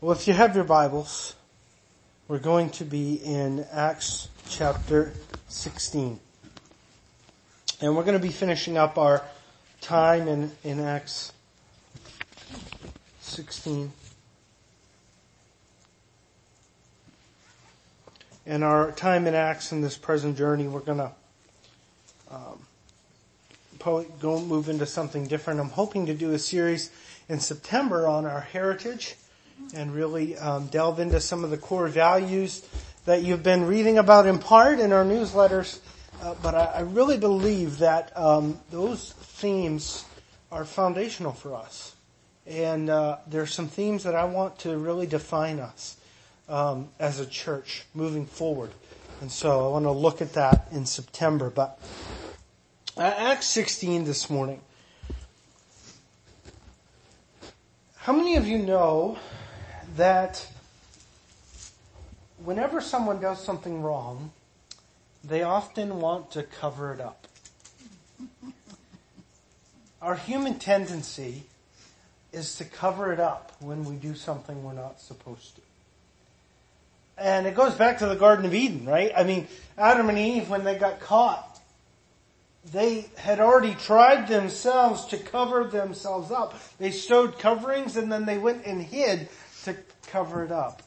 Well, if you have your Bibles, we're going to be in Acts chapter 16. And we're going to be finishing up our time in, in Acts 16. And our time in Acts in this present journey, we're going to um, probably go move into something different. I'm hoping to do a series in September on our heritage and really um, delve into some of the core values that you've been reading about in part in our newsletters. Uh, but I, I, really believe that um, those themes are foundational for us, and uh, there are some themes that I want to really define us um, as a church moving forward. And so I want to look at that in September. But uh, Acts 16 this morning. How many of you know that whenever someone does something wrong, they often want to cover it up. Our human tendency is to cover it up when we do something we're not supposed to. And it goes back to the Garden of Eden, right? I mean, Adam and Eve, when they got caught, they had already tried themselves to cover themselves up. They stowed coverings and then they went and hid to cover it up.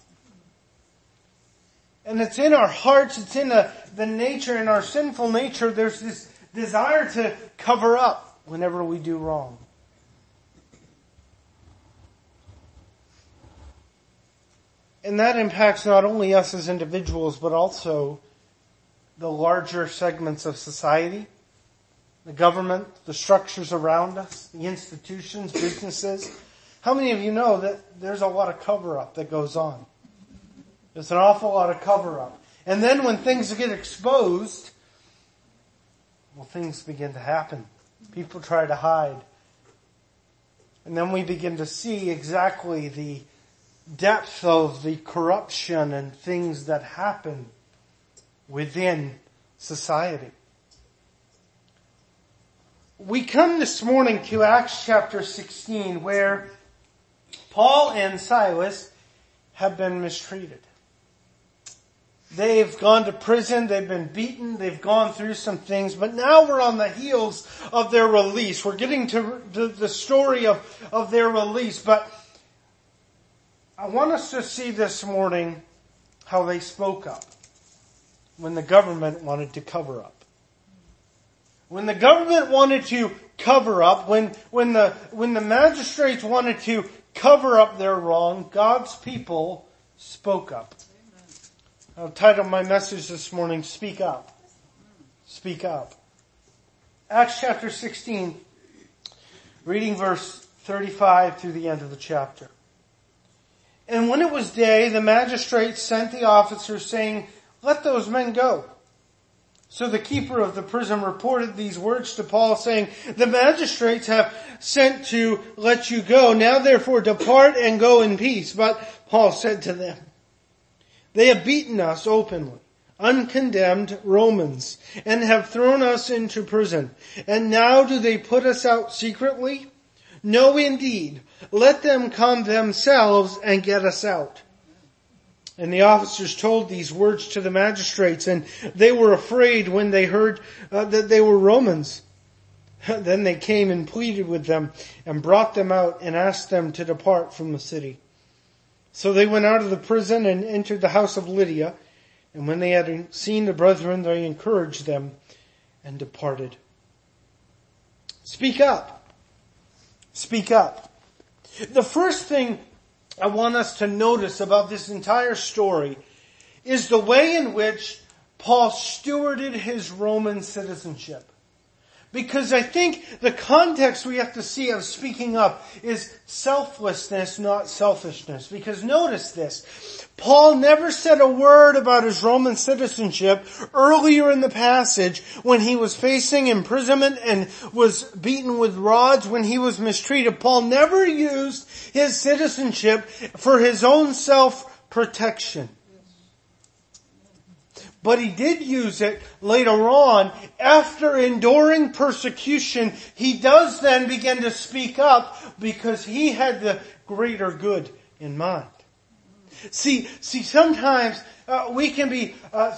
And it's in our hearts, it's in the, the nature, in our sinful nature, there's this desire to cover up whenever we do wrong. And that impacts not only us as individuals, but also the larger segments of society, the government, the structures around us, the institutions, businesses, how many of you know that there's a lot of cover up that goes on? There's an awful lot of cover up. And then when things get exposed, well, things begin to happen. People try to hide. And then we begin to see exactly the depth of the corruption and things that happen within society. We come this morning to Acts chapter 16 where Paul and Silas have been mistreated. They've gone to prison, they've been beaten, they've gone through some things, but now we're on the heels of their release. We're getting to the story of, of their release, but I want us to see this morning how they spoke up when the government wanted to cover up. When the government wanted to cover up, when, when the, when the magistrates wanted to cover up their wrong, God's people spoke up. I'll title my message this morning, Speak Up. Speak Up. Acts chapter 16, reading verse 35 through the end of the chapter. And when it was day, the magistrates sent the officers saying, let those men go. So the keeper of the prison reported these words to Paul saying, the magistrates have sent to let you go. Now therefore depart and go in peace. But Paul said to them, they have beaten us openly, uncondemned Romans, and have thrown us into prison. And now do they put us out secretly? No indeed. Let them come themselves and get us out. And the officers told these words to the magistrates and they were afraid when they heard uh, that they were Romans. then they came and pleaded with them and brought them out and asked them to depart from the city. So they went out of the prison and entered the house of Lydia. And when they had seen the brethren, they encouraged them and departed. Speak up. Speak up. The first thing I want us to notice about this entire story is the way in which Paul stewarded his Roman citizenship. Because I think the context we have to see of speaking up is selflessness, not selfishness. Because notice this. Paul never said a word about his Roman citizenship earlier in the passage when he was facing imprisonment and was beaten with rods when he was mistreated. Paul never used his citizenship for his own self-protection. But he did use it later on. After enduring persecution, he does then begin to speak up because he had the greater good in mind. See, see, sometimes uh, we can be uh,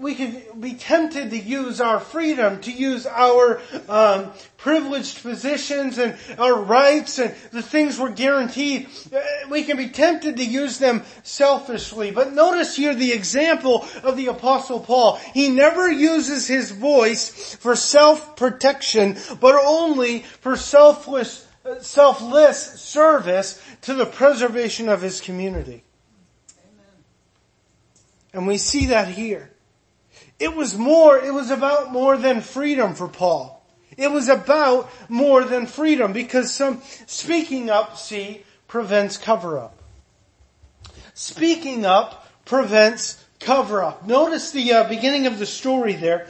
we can be tempted to use our freedom, to use our um, privileged positions and our rights and the things we're guaranteed. Uh, we can be tempted to use them selfishly. But notice here the example of the apostle Paul. He never uses his voice for self-protection, but only for selfless, uh, selfless service to the preservation of his community. And we see that here. It was more, it was about more than freedom for Paul. It was about more than freedom because some speaking up, see, prevents cover up. Speaking up prevents cover up. Notice the uh, beginning of the story there.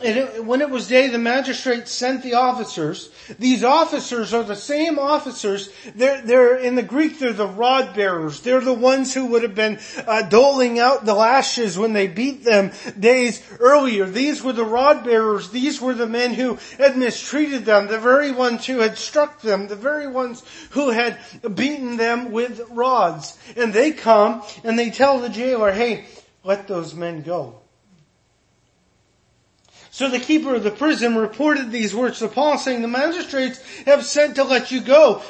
It, when it was day, the magistrates sent the officers. These officers are the same officers. They're, they're in the Greek. They're the rod bearers. They're the ones who would have been uh, doling out the lashes when they beat them days earlier. These were the rod bearers. These were the men who had mistreated them. The very ones who had struck them. The very ones who had beaten them with rods. And they come and they tell the jailer, "Hey, let those men go." So the keeper of the prison reported these words to Paul saying, the magistrates have sent to let you go.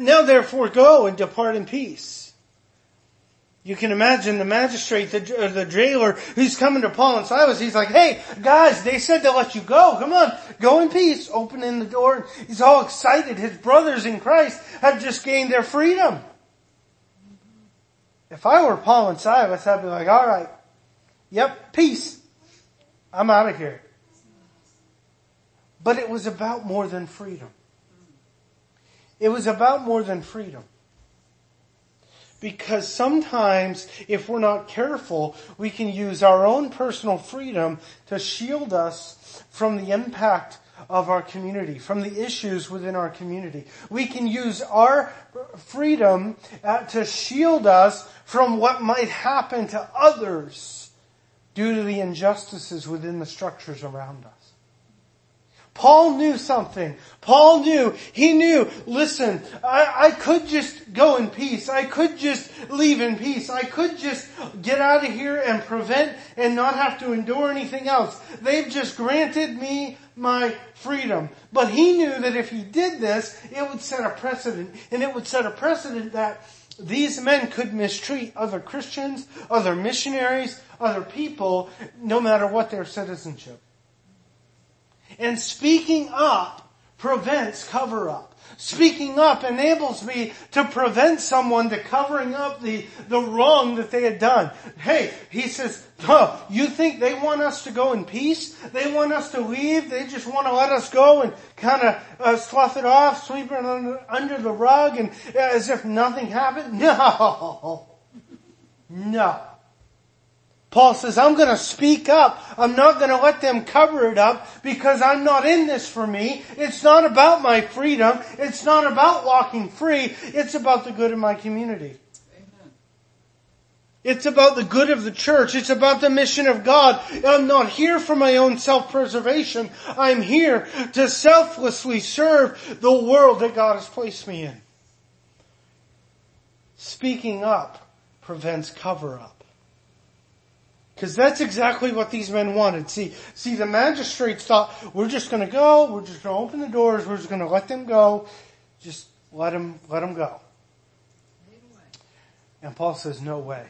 Now therefore go and depart in peace. You can imagine the magistrate, the, uh, the jailer who's coming to Paul and Silas. He's like, hey, guys, they said to let you go. Come on, go in peace. Opening the door. He's all excited. His brothers in Christ have just gained their freedom. If I were Paul and Silas, I'd be like, all right, yep, peace. I'm out of here. But it was about more than freedom. It was about more than freedom. Because sometimes, if we're not careful, we can use our own personal freedom to shield us from the impact of our community, from the issues within our community. We can use our freedom uh, to shield us from what might happen to others due to the injustices within the structures around us. Paul knew something. Paul knew, he knew, listen, I, I, could just go in peace. I could just leave in peace. I could just get out of here and prevent and not have to endure anything else. They've just granted me my freedom. But he knew that if he did this, it would set a precedent. And it would set a precedent that these men could mistreat other Christians, other missionaries, other people, no matter what their citizenship. And speaking up prevents cover up. Speaking up enables me to prevent someone to covering up the, the wrong that they had done. Hey, he says, oh, you think they want us to go in peace? They want us to leave? They just want to let us go and kind of uh, slough it off, sweep it under, under the rug and uh, as if nothing happened? No. No. Paul says, I'm going to speak up. I'm not going to let them cover it up because I'm not in this for me. It's not about my freedom. It's not about walking free. It's about the good of my community. Amen. It's about the good of the church. It's about the mission of God. I'm not here for my own self-preservation. I'm here to selflessly serve the world that God has placed me in. Speaking up prevents cover up. Because that's exactly what these men wanted. See, see, the magistrates thought, we're just gonna go, we're just gonna open the doors, we're just gonna let them go, just let them, let them go. And Paul says, no way.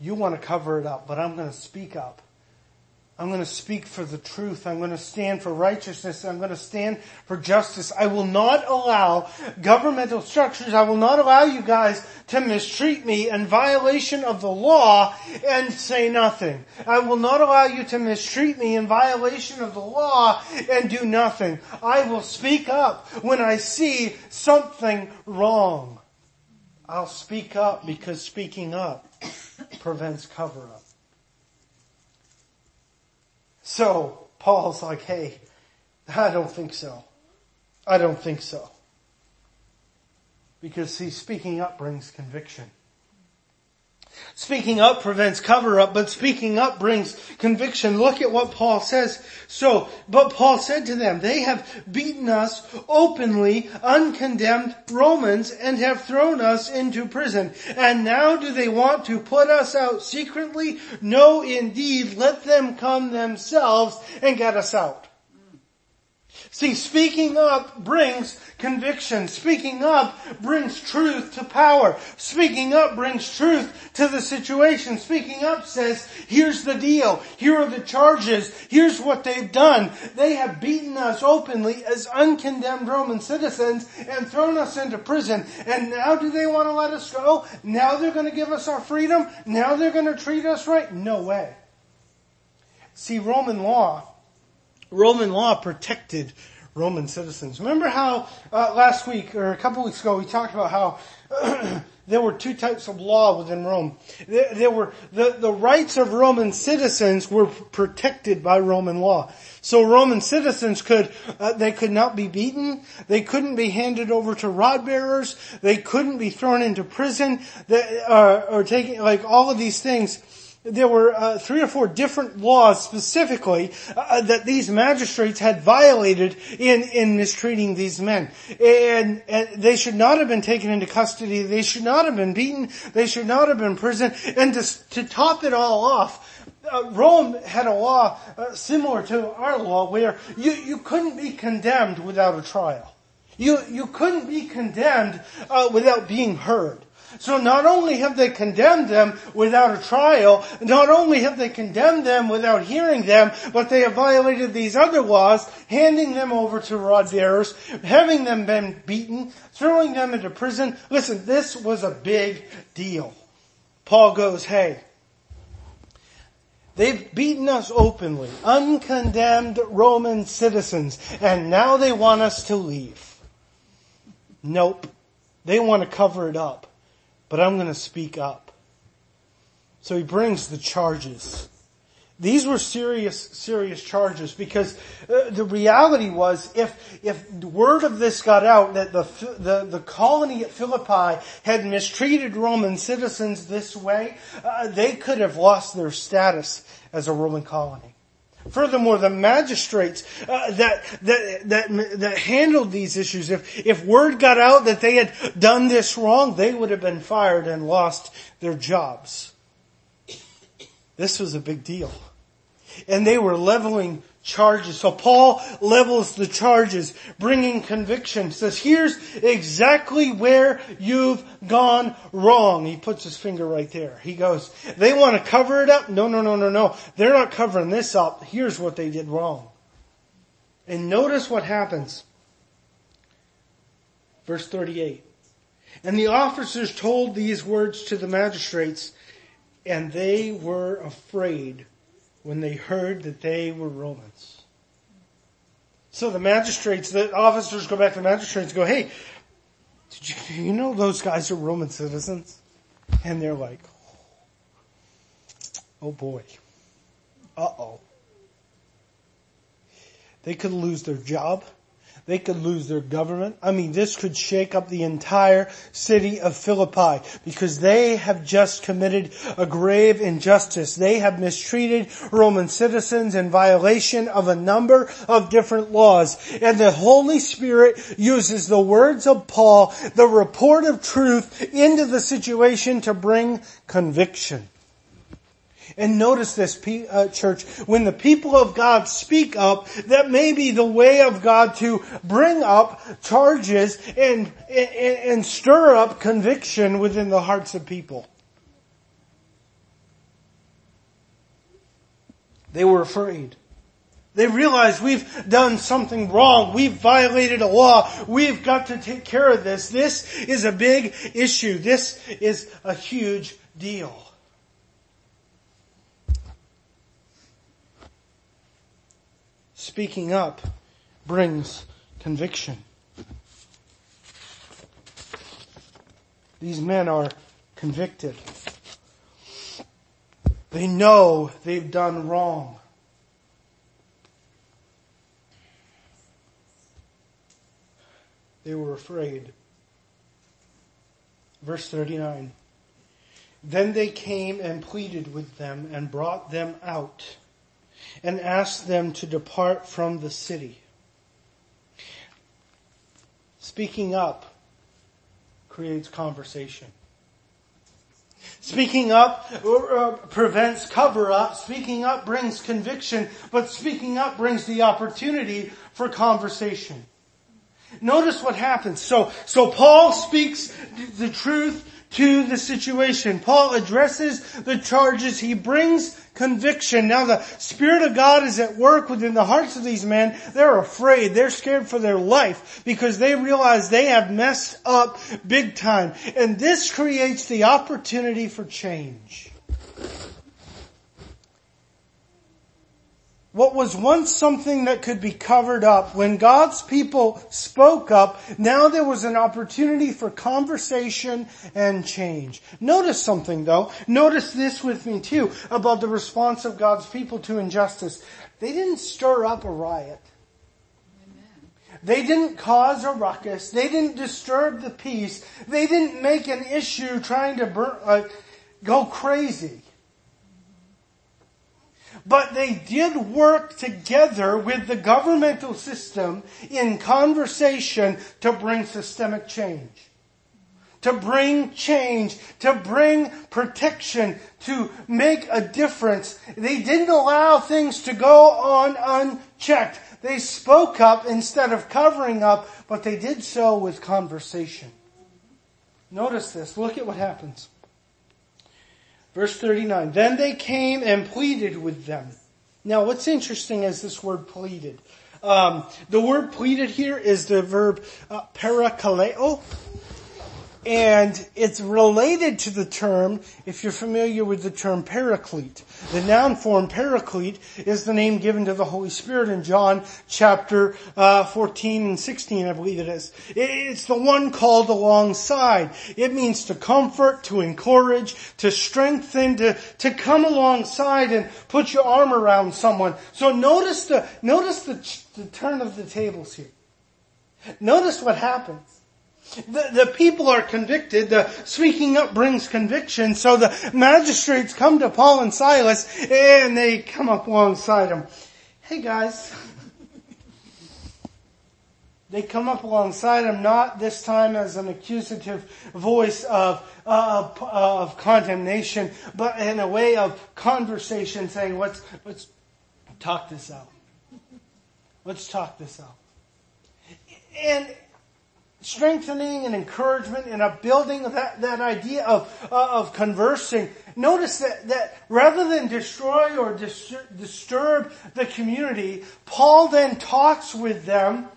You want to cover it up, but I'm to speak up. I'm going to speak for the truth. I'm going to stand for righteousness. I'm going to stand for justice. I will not allow governmental structures. I will not allow you guys to mistreat me in violation of the law and say nothing. I will not allow you to mistreat me in violation of the law and do nothing. I will speak up when I see something wrong. I'll speak up because speaking up prevents cover up. So Paul's like, hey, I don't think so. I don't think so. Because see, speaking up brings conviction. Speaking up prevents cover up, but speaking up brings conviction. Look at what Paul says. So, but Paul said to them, they have beaten us openly, uncondemned Romans, and have thrown us into prison. And now do they want to put us out secretly? No, indeed, let them come themselves and get us out. See, speaking up brings conviction. Speaking up brings truth to power. Speaking up brings truth to the situation. Speaking up says, here's the deal. Here are the charges. Here's what they've done. They have beaten us openly as uncondemned Roman citizens and thrown us into prison. And now do they want to let us go? Now they're going to give us our freedom? Now they're going to treat us right? No way. See, Roman law Roman law protected Roman citizens. Remember how uh, last week or a couple weeks ago we talked about how there were two types of law within Rome. There, there, were the, the rights of Roman citizens were protected by Roman law. So Roman citizens could uh, they could not be beaten. They couldn't be handed over to rod bearers. They couldn't be thrown into prison. They, uh, or taken like all of these things there were uh, three or four different laws specifically uh, that these magistrates had violated in, in mistreating these men. And, and, they should not have been taken into custody. They should not have been beaten. They should not have been imprisoned. And to, to top it all off, uh, Rome had a law uh, similar to our law where you, you couldn't be condemned without a trial. You, you couldn't be condemned uh, without being heard. So not only have they condemned them without a trial, not only have they condemned them without hearing them, but they have violated these other laws, handing them over to rod bearers, having them been beaten, throwing them into prison. Listen, this was a big deal. Paul goes, hey, They've beaten us openly, uncondemned Roman citizens, and now they want us to leave. Nope. They want to cover it up but I'm going to speak up. So he brings the charges. These were serious, serious charges because uh, the reality was if, if word of this got out that the, the, the colony at Philippi had mistreated Roman citizens this way, uh, they could have lost their status as a Roman colony. Furthermore, the magistrates uh, that, that, that, that handled these issues, if, if word got out that they had done this wrong, they would have been fired and lost their jobs. This was a big deal. And they were leveling charges. So Paul levels the charges, bringing conviction. Says, here's exactly where you've gone wrong. He puts his finger right there. He goes, they want to cover it up? No, no, no, no, no. They're not covering this up. Here's what they did wrong. And notice what happens. Verse 38. And the officers told these words to the magistrates, and they were afraid when they heard that they were Romans. So the magistrates, the officers go back to the magistrates go, hey, did you, you know those guys are Roman citizens? And they're like, oh boy. Uh oh. They could lose their job. They could lose their government. I mean, this could shake up the entire city of Philippi because they have just committed a grave injustice. They have mistreated Roman citizens in violation of a number of different laws. And the Holy Spirit uses the words of Paul, the report of truth into the situation to bring conviction. And notice this, uh, church, when the people of God speak up, that may be the way of God to bring up charges and, and, and stir up conviction within the hearts of people. They were afraid. They realized we've done something wrong. We've violated a law. We've got to take care of this. This is a big issue. This is a huge deal. Speaking up brings conviction. These men are convicted. They know they've done wrong. They were afraid. Verse 39. Then they came and pleaded with them and brought them out and asked them to depart from the city. Speaking up creates conversation. Speaking up uh, prevents cover up. Speaking up brings conviction, but speaking up brings the opportunity for conversation. Notice what happens. So, so Paul speaks the truth to the situation. Paul addresses the charges. He brings conviction. Now the Spirit of God is at work within the hearts of these men. They're afraid. They're scared for their life because they realize they have messed up big time. And this creates the opportunity for change. What was once something that could be covered up, when God's people spoke up, now there was an opportunity for conversation and change. Notice something though. Notice this with me too about the response of God's people to injustice. They didn't stir up a riot. They didn't cause a ruckus. They didn't disturb the peace. They didn't make an issue trying to burn, uh, go crazy. But they did work together with the governmental system in conversation to bring systemic change. To bring change, to bring protection, to make a difference. They didn't allow things to go on unchecked. They spoke up instead of covering up, but they did so with conversation. Notice this. Look at what happens. Verse 39. Then they came and pleaded with them. Now what's interesting is this word pleaded. Um, the word pleaded here is the verb uh, parakaleo and it's related to the term, if you're familiar with the term paraclete. The noun form paraclete is the name given to the Holy Spirit in John chapter uh, 14 and 16, I believe it is. It's the one called alongside. It means to comfort, to encourage, to strengthen, to, to come alongside and put your arm around someone. So notice the, notice the, the turn of the tables here. Notice what happens. The, the people are convicted. The speaking up brings conviction. So the magistrates come to Paul and Silas and they come up alongside them. Hey guys. They come up alongside him, not this time as an accusative voice of, uh, of condemnation, but in a way of conversation saying, let's, let's talk this out. Let's talk this out. And strengthening and encouragement and a building of that, that idea of, uh, of conversing. Notice that, that rather than destroy or dis- disturb the community, Paul then talks with them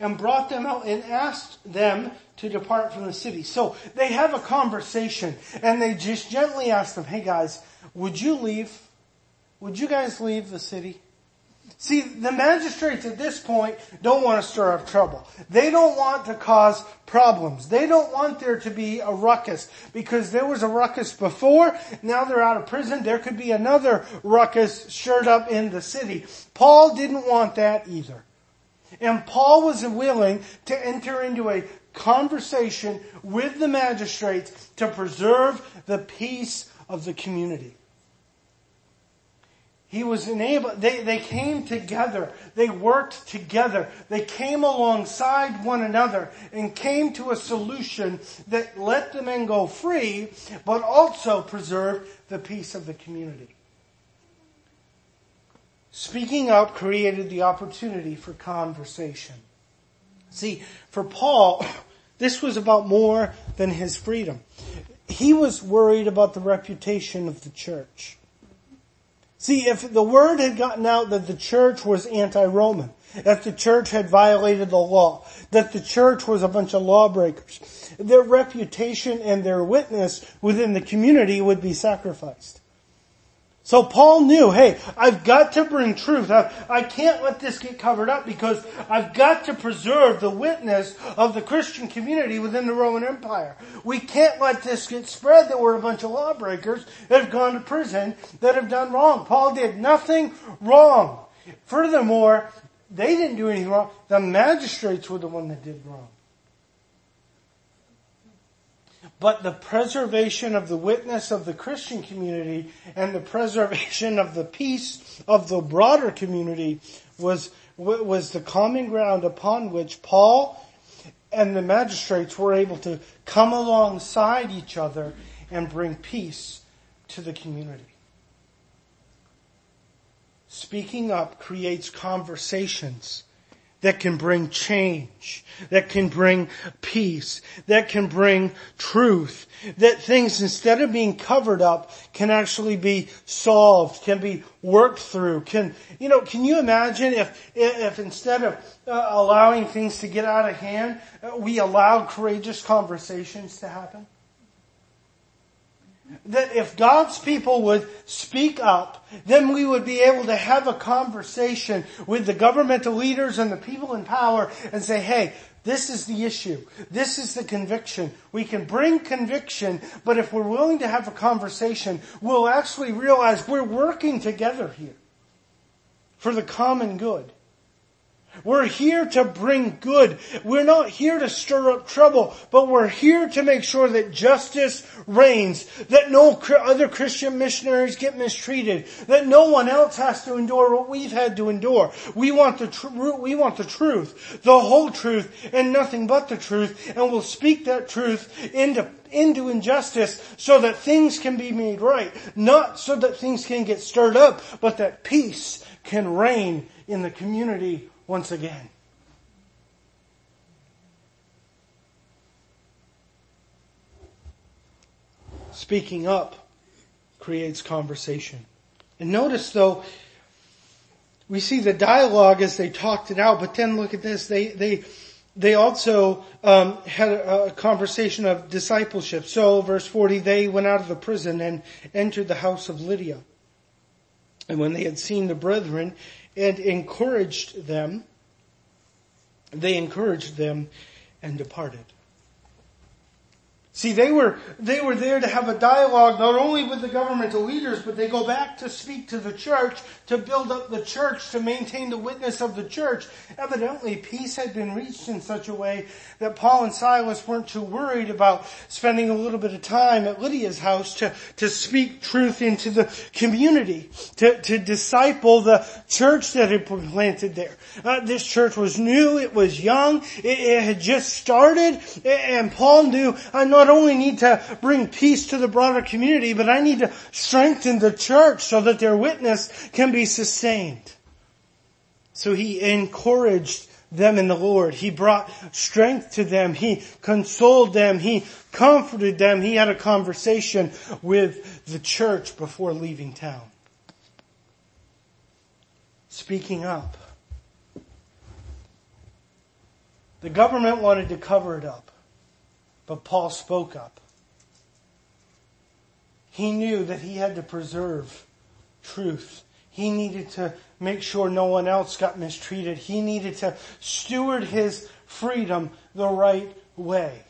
and brought them out and asked them to depart from the city. So they have a conversation and they just gently ask them, hey guys, would you leave? Would you guys leave the city? See, the magistrates at this point don't want to stir up trouble. They don't want to cause problems. They don't want there to be a ruckus because there was a ruckus before. Now they're out of prison. There could be another ruckus stirred up in the city. Paul didn't want that either. And Paul was willing to enter into a conversation with the magistrates to preserve the peace of the community. He was enabled, they, they came together. They worked together. They came alongside one another and came to a solution that let the men go free, but also preserved the peace of the community. Speaking up created the opportunity for conversation. See, for Paul, this was about more than his freedom. He was worried about the reputation of the church. See, if the word had gotten out that the church was anti-Roman, that the church had violated the law, that the church was a bunch of lawbreakers, their reputation and their witness within the community would be sacrificed. So Paul knew, hey, I've got to bring truth. I, I, can't let this get covered up because I've got to preserve the witness of the Christian community within the Roman Empire. We can't let this get spread that we're a bunch of lawbreakers that have gone to prison that have done wrong. Paul did nothing wrong. Furthermore, they didn't do anything wrong. The magistrates were the one that did wrong. But the preservation of the witness of the Christian community and the preservation of the peace of the broader community was, was the common ground upon which Paul and the magistrates were able to come alongside each other and bring peace to the community. Speaking up creates conversations that can bring change, that can bring peace, that can bring truth, that things instead of being covered up can actually be solved, can be worked through, can, you know, can you imagine if, if instead of uh, allowing things to get out of hand, uh, we allowed courageous conversations to happen? That if God's people would speak up, then we would be able to have a conversation with the governmental leaders and the people in power and say, hey, this is the issue. This is the conviction. We can bring conviction, but if we're willing to have a conversation, we'll actually realize we're working together here for the common good. We're here to bring good. We're not here to stir up trouble, but we're here to make sure that justice reigns, that no other Christian missionaries get mistreated, that no one else has to endure what we've had to endure. We want the tr- we want the truth, the whole truth, and nothing but the truth, and we'll speak that truth into into injustice so that things can be made right, not so that things can get stirred up, but that peace can reign in the community once again. Speaking up creates conversation. And notice though, we see the dialogue as they talked it out, but then look at this, they, they, they also um, had a, a, conversation of discipleship. So, verse 40, they went out of the prison and entered the house of Lydia. And when they had seen the brethren and encouraged them. They encouraged them and departed. See, they were, they were there to have a dialogue not only with the governmental leaders, but they go back to speak to the church, to build up the church, to maintain the witness of the church. Evidently, peace had been reached in such a way that Paul and Silas weren't too worried about spending a little bit of time at Lydia's house to, to speak truth into the community, to, to disciple the church that had been planted there. Uh, this church was new, it was young, it, it had just started, and Paul knew, I'm not not only need to bring peace to the broader community, but I need to strengthen the church so that their witness can be sustained. So he encouraged them in the Lord. He brought strength to them. He consoled them. He comforted them. He had a conversation with the church before leaving town. Speaking up. The government wanted to cover it up. But Paul spoke up. He knew that he had to preserve truth. He needed to make sure no one else got mistreated. He needed to steward his freedom the right way.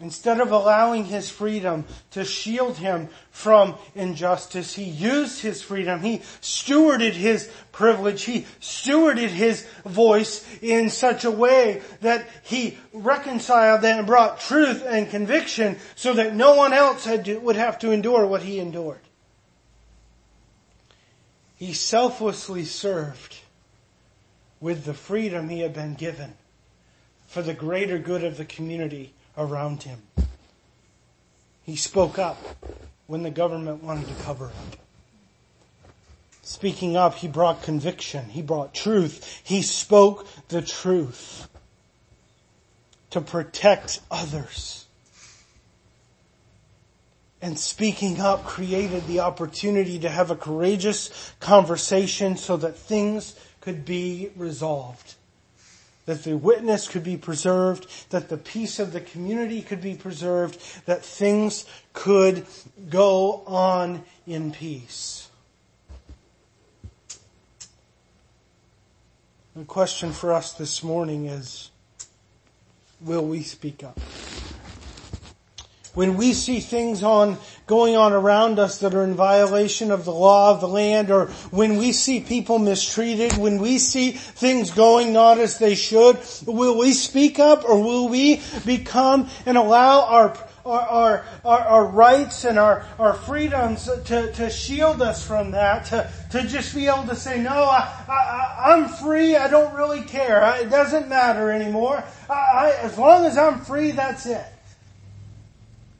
Instead of allowing his freedom to shield him from injustice, he used his freedom. He stewarded his privilege. He stewarded his voice in such a way that he reconciled and brought truth and conviction so that no one else to, would have to endure what he endured. He selflessly served with the freedom he had been given for the greater good of the community around him. He spoke up when the government wanted to cover up. Speaking up, he brought conviction. He brought truth. He spoke the truth to protect others. And speaking up created the opportunity to have a courageous conversation so that things could be resolved that the witness could be preserved, that the peace of the community could be preserved, that things could go on in peace. The question for us this morning is, will we speak up? When we see things on going on around us that are in violation of the law of the land or when we see people mistreated, when we see things going not as they should, will we speak up or will we become and allow our our, our, our, rights and our, our freedoms to, to shield us from that, to, to just be able to say, no, I, I, I'm free, I don't really care, it doesn't matter anymore. I, I, as long as I'm free, that's it.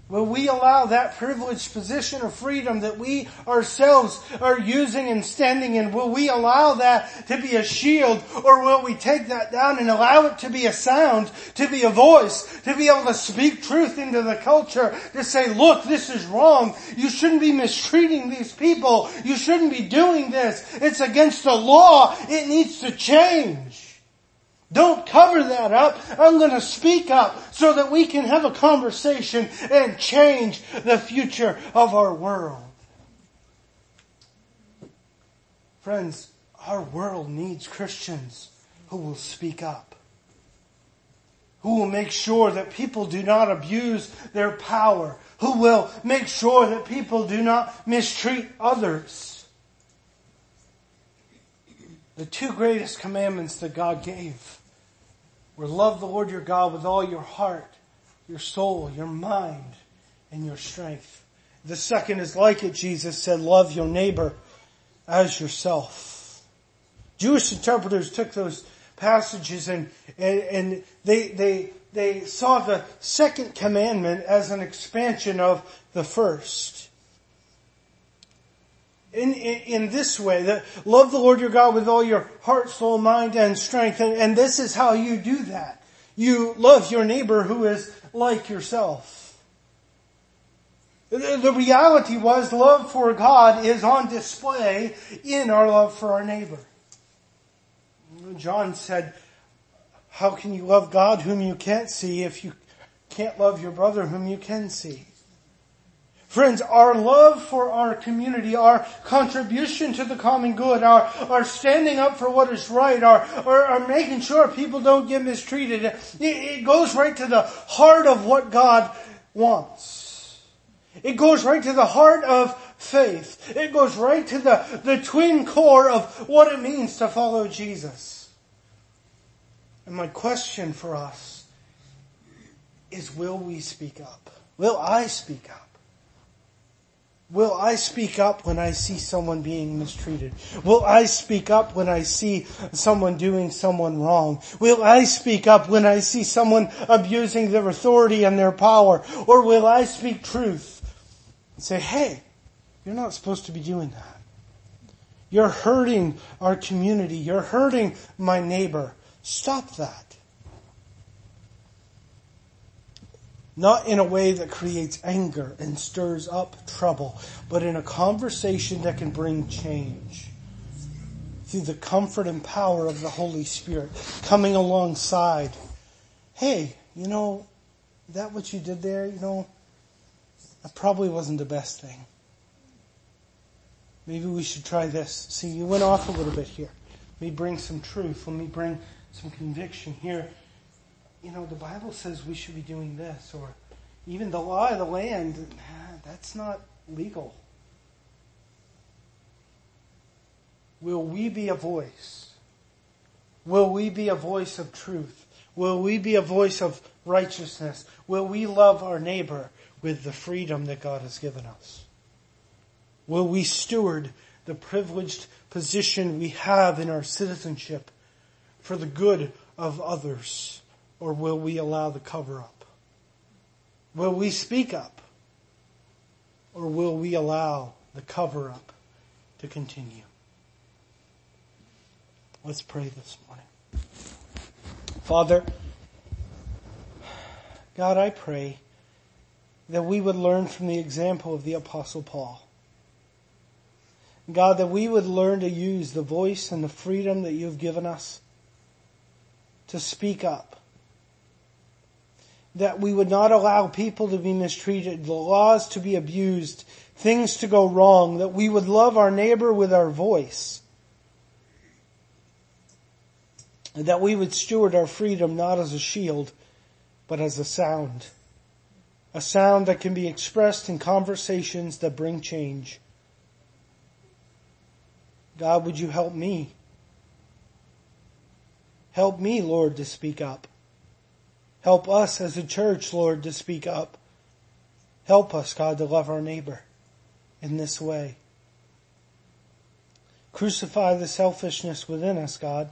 Will we allow that privileged position of freedom that we ourselves are using and standing in, will we allow that to be a shield or will we take that down and allow it to be a sound, to be a voice, to be able to speak truth into the culture, to say, look, this is wrong. You shouldn't be mistreating these people. You shouldn't be doing this. It's against the law. It needs to change. Don't cover that up. I'm going to speak up so that we can have a conversation and change the future of our world. Friends, our world needs Christians who will speak up. Who will make sure that people do not abuse their power. Who will make sure that people do not mistreat others. The two greatest commandments that God gave were love the Lord your God with all your heart, your soul, your mind, and your strength. The second is like it, Jesus said, love your neighbor as yourself. Jewish interpreters took those passages and, and, and they, they, they saw the second commandment as an expansion of the first in, in, in, this way, that love the Lord your God with all your heart, soul, mind, and strength. And, and this is how you do that. You love your neighbor who is like yourself. The, the reality was love for God is on display in our love for our neighbor. John said, how can you love God whom you can't see if you can't love your brother whom you can see? Friends, our love for our community, our contribution to the common good, our, our standing up for what is right, our, our, our making sure people don't get mistreated, it, it goes right to the heart of what God wants. It goes right to the heart of faith. It goes right to the, the twin core of what it means to follow Jesus. And my question for us is will we speak up? Will I speak up? Will I speak up when I see someone being mistreated? Will I speak up when I see someone doing someone wrong? Will I speak up when I see someone abusing their authority and their power? Or will I speak truth and say, hey, you're not supposed to be doing that. You're hurting our community. You're hurting my neighbor. Stop that. Not in a way that creates anger and stirs up trouble, but in a conversation that can bring change. Through the comfort and power of the Holy Spirit coming alongside. Hey, you know, that what you did there, you know, that probably wasn't the best thing. Maybe we should try this. See, you went off a little bit here. Let me bring some truth. Let me bring some conviction here you know, the Bible says we should be doing this, or even the law of the land, that's not legal. Will we be a voice? Will we be a voice of truth? Will we be a voice of righteousness? Will we love our neighbor with the freedom that God has given us? Will we steward the privileged position we have in our citizenship for the good of others? Or will we allow the cover up? Will we speak up? Or will we allow the cover up to continue? Let's pray this morning. Father, God, I pray that we would learn from the example of the apostle Paul. God, that we would learn to use the voice and the freedom that you've given us to speak up that we would not allow people to be mistreated, the laws to be abused, things to go wrong, that we would love our neighbor with our voice. And that we would steward our freedom not as a shield, but as a sound. A sound that can be expressed in conversations that bring change. God, would you help me? Help me, Lord, to speak up. Help us as a church, Lord, to speak up. Help us, God, to love our neighbor in this way. Crucify the selfishness within us, God.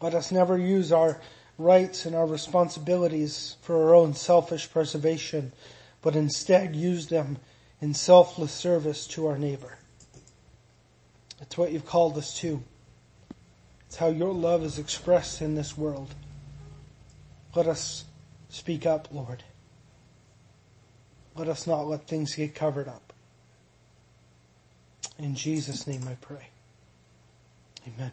Let us never use our rights and our responsibilities for our own selfish preservation, but instead use them in selfless service to our neighbor. It's what you've called us to. It's how your love is expressed in this world. Let us speak up, Lord. Let us not let things get covered up. In Jesus' name I pray. Amen.